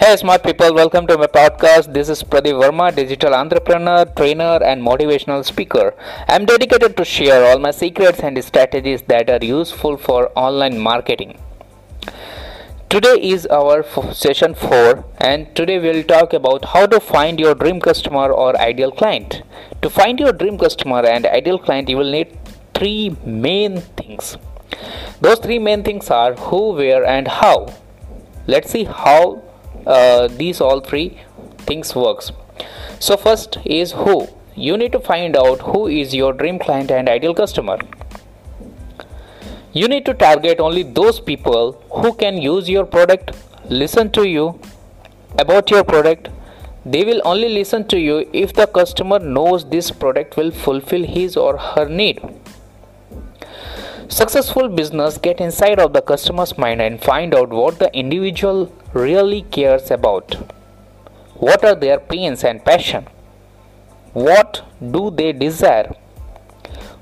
Hey, smart people, welcome to my podcast. This is Pradeep Verma, digital entrepreneur, trainer, and motivational speaker. I'm dedicated to share all my secrets and strategies that are useful for online marketing. Today is our session 4, and today we'll talk about how to find your dream customer or ideal client. To find your dream customer and ideal client, you will need three main things. Those three main things are who, where, and how. Let's see how uh, these all three things works. So first is who? You need to find out who is your dream client and ideal customer. You need to target only those people who can use your product listen to you about your product. They will only listen to you if the customer knows this product will fulfill his or her need. Successful business get inside of the customer's mind and find out what the individual really cares about. What are their pains and passion? What do they desire?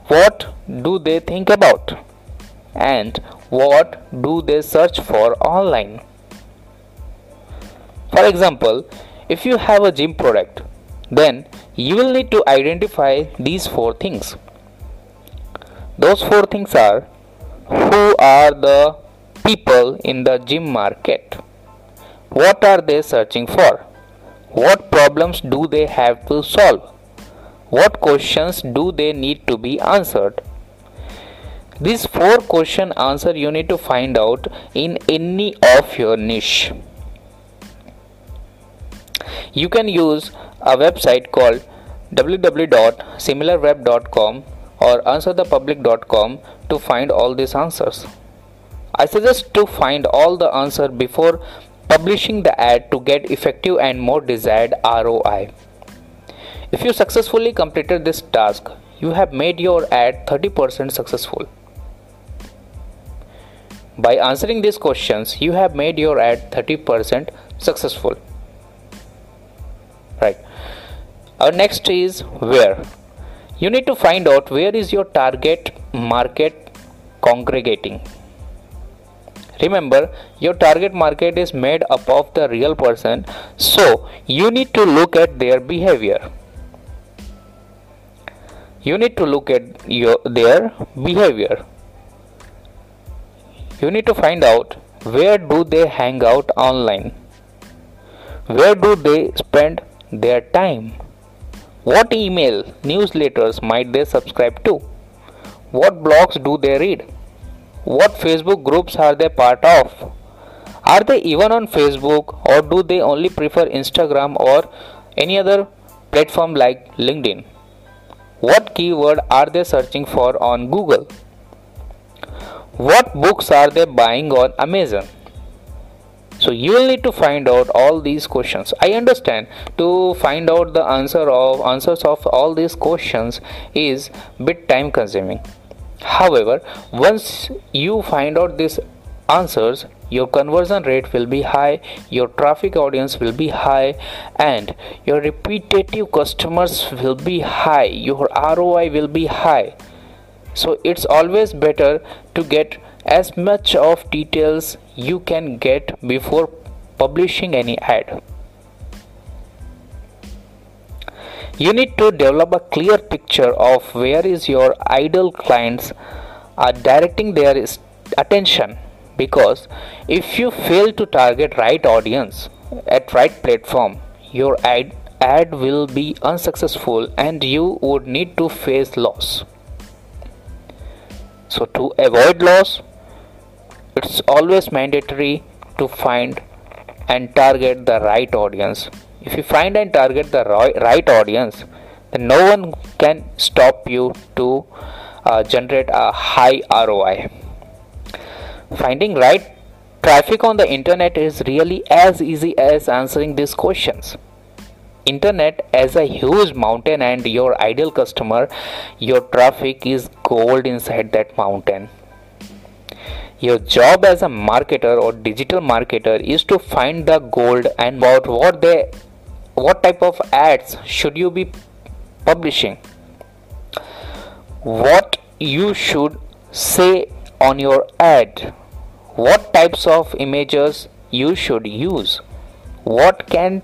What do they think about? And what do they search for online? For example, if you have a gym product, then you will need to identify these four things those four things are who are the people in the gym market what are they searching for? What problems do they have to solve? What questions do they need to be answered? These four question answer you need to find out in any of your niche. You can use a website called www.similarweb.com or answerthepublic.com to find all these answers. I suggest to find all the answer before publishing the ad to get effective and more desired ROI. If you successfully completed this task, you have made your ad 30% successful. By answering these questions, you have made your ad 30% successful. Right. Our next is where you need to find out where is your target market congregating remember your target market is made up of the real person so you need to look at their behavior you need to look at your their behavior you need to find out where do they hang out online where do they spend their time what email newsletters might they subscribe to? What blogs do they read? What Facebook groups are they part of? Are they even on Facebook or do they only prefer Instagram or any other platform like LinkedIn? What keyword are they searching for on Google? What books are they buying on Amazon? so you will need to find out all these questions i understand to find out the answer of answers of all these questions is bit time consuming however once you find out these answers your conversion rate will be high your traffic audience will be high and your repetitive customers will be high your roi will be high so it's always better to get as much of details you can get before publishing any ad. You need to develop a clear picture of where is your ideal clients are directing their attention. Because if you fail to target right audience at right platform your ad, ad will be unsuccessful and you would need to face loss. So to avoid loss it's always mandatory to find and target the right audience if you find and target the right audience then no one can stop you to uh, generate a high ROI finding right traffic on the internet is really as easy as answering these questions. Internet as a huge mountain and your ideal customer your traffic is gold inside that mountain. Your job as a marketer or digital marketer is to find the gold and about what they what type of ads should you be publishing? What you should say on your ad? What types of images you should use? What can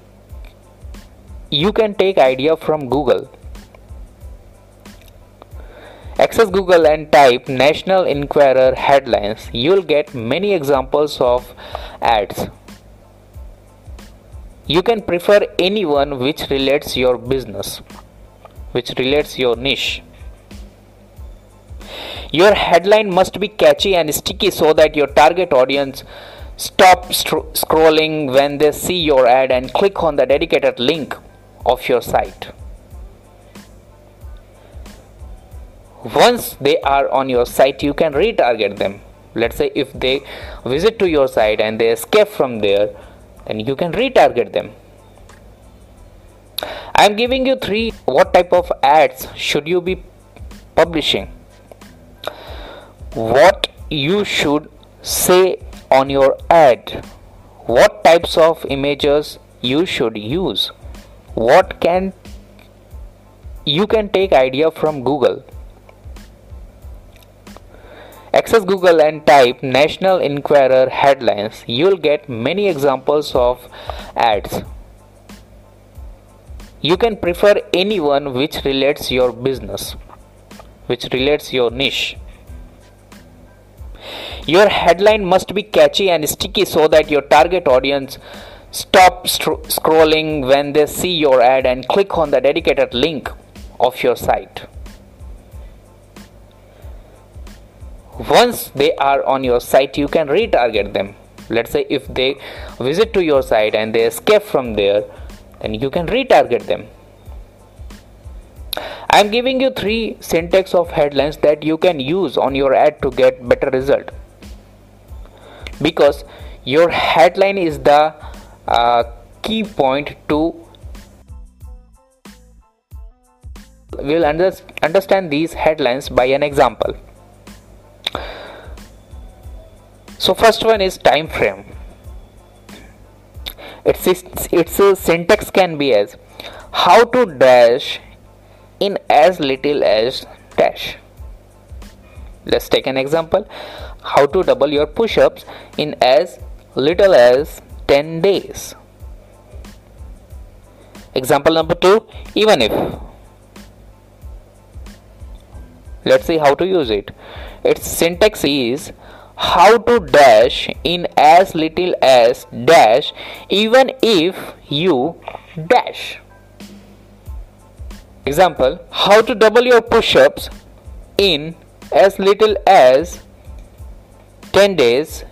you can take idea from google. Access google and type national enquirer headlines. You'll get many examples of ads you can prefer anyone which relates your business which relates your niche your headline must be catchy and sticky so that your target audience stop scrolling when they see your ad and click on the dedicated link of your site. Once they are on your site, you can retarget them. Let's say if they visit to your site and they escape from there, then you can retarget them. I am giving you three what type of ads should you be publishing? What you should say on your ad. What types of images you should use. What can you can take idea from google access google and type national enquirer headlines. You'll get many examples of ads. You can prefer anyone which relates your business which relates your niche. Your headline must be catchy and sticky so that your target audience stop scrolling when they see your ad and click on the dedicated link of your site. Once they are on your site, you can retarget them. Let's say if they visit to your site and they escape from there, then you can retarget them. I am giving you three syntax of headlines that you can use on your ad to get better result because your headline is the uh, key point to we will under, understand these headlines by an example so first one is time frame. Its its syntax can be as how to dash in as little as dash. Let's take an example. How to double your push-ups in as little as 10 days. Example number 2 even if. Let's see how to use it. Its syntax is how to dash in as little as dash even if you dash. Example how to double your push-ups in as little as 10 days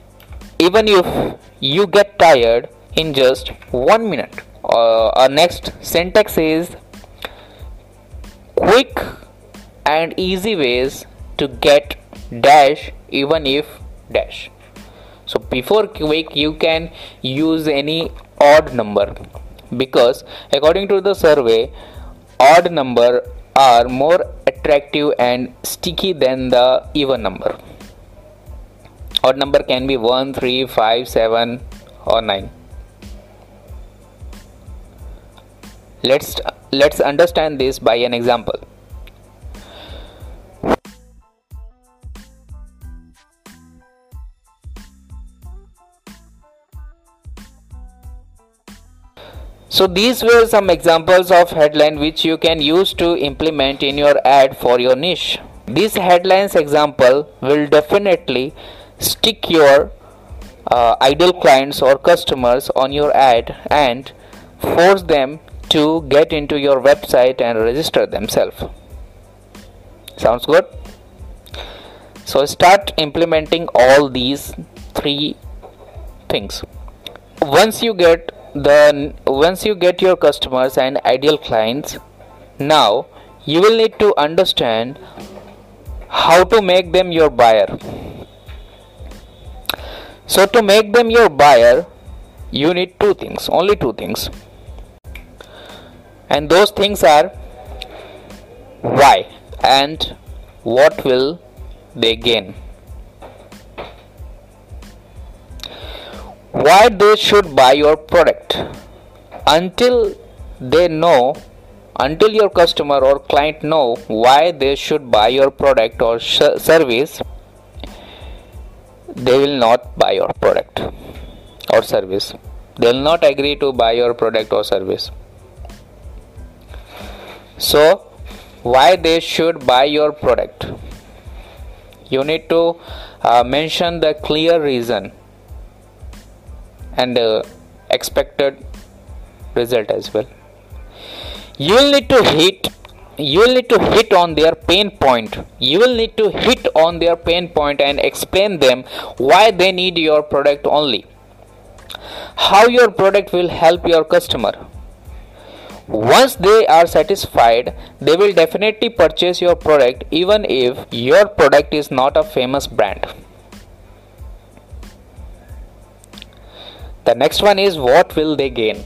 even if you get tired in just 1 minute. Uh, our next syntax is quick and easy ways to get dash even if dash so before quick you can use any odd number because according to the survey odd number are more attractive and sticky than the even number. Odd number can be 1, 3, 5, 7 or 9. Let's let's understand this by an example. So these were some examples of headline which you can use to implement in your ad for your niche. This headlines example will definitely stick your uh, ideal clients or customers on your ad and force them to get into your website and register themselves. Sounds good? So start implementing all these three things. Once you get then once you get your customers and ideal clients now you will need to understand how to make them your buyer. So to make them your buyer you need two things only two things. And those things are why and what will they gain why they should buy your product. Until they know until your customer or client know why they should buy your product or sh- service they will not buy your product or service. They'll not agree to buy your product or service. So why they should buy your product? You need to uh, mention the clear reason and uh, expected result as well. You will need to hit you will need to hit on their pain point. You will need to hit on their pain point and explain them why they need your product only. How your product will help your customer. Once they are satisfied they will definitely purchase your product even if your product is not a famous brand the next one is what will they gain?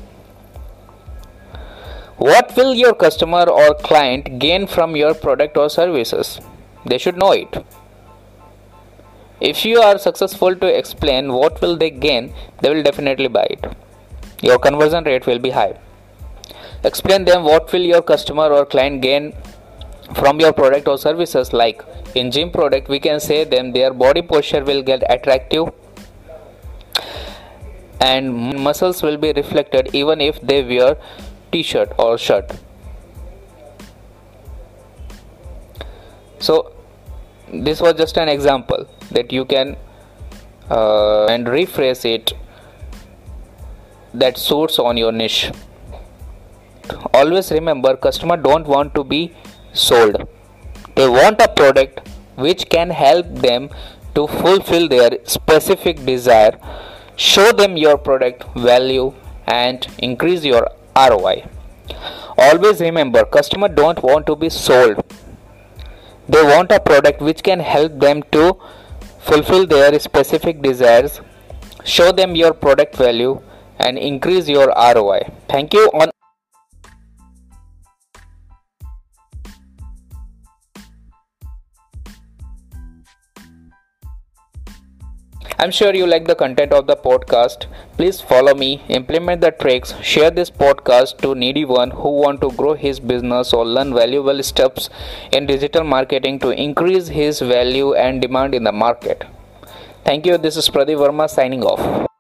What will your customer or client gain from your product or services? They should know it. If you are successful to explain what will they gain they will definitely buy it. Your conversion rate will be high. Explain them what will your customer or client gain from your product or services. Like in gym product we can say them their body posture will get attractive and muscles will be reflected even if they wear t-shirt or shirt. So this was just an example that you can uh, and rephrase it that suits on your niche. Always remember customer don't want to be sold. They want a product which can help them to fulfill their specific desire show them your product value and increase your ROI always remember customer don't want to be sold. They want a product which can help them to fulfill their specific desires. Show them your product value and increase your ROI thank you. On I'm sure you like the content of the podcast. Please follow me, implement the tricks, share this podcast to needy one who want to grow his business or learn valuable steps in digital marketing to increase his value and demand in the market. Thank you. This is Pradeep Verma signing off.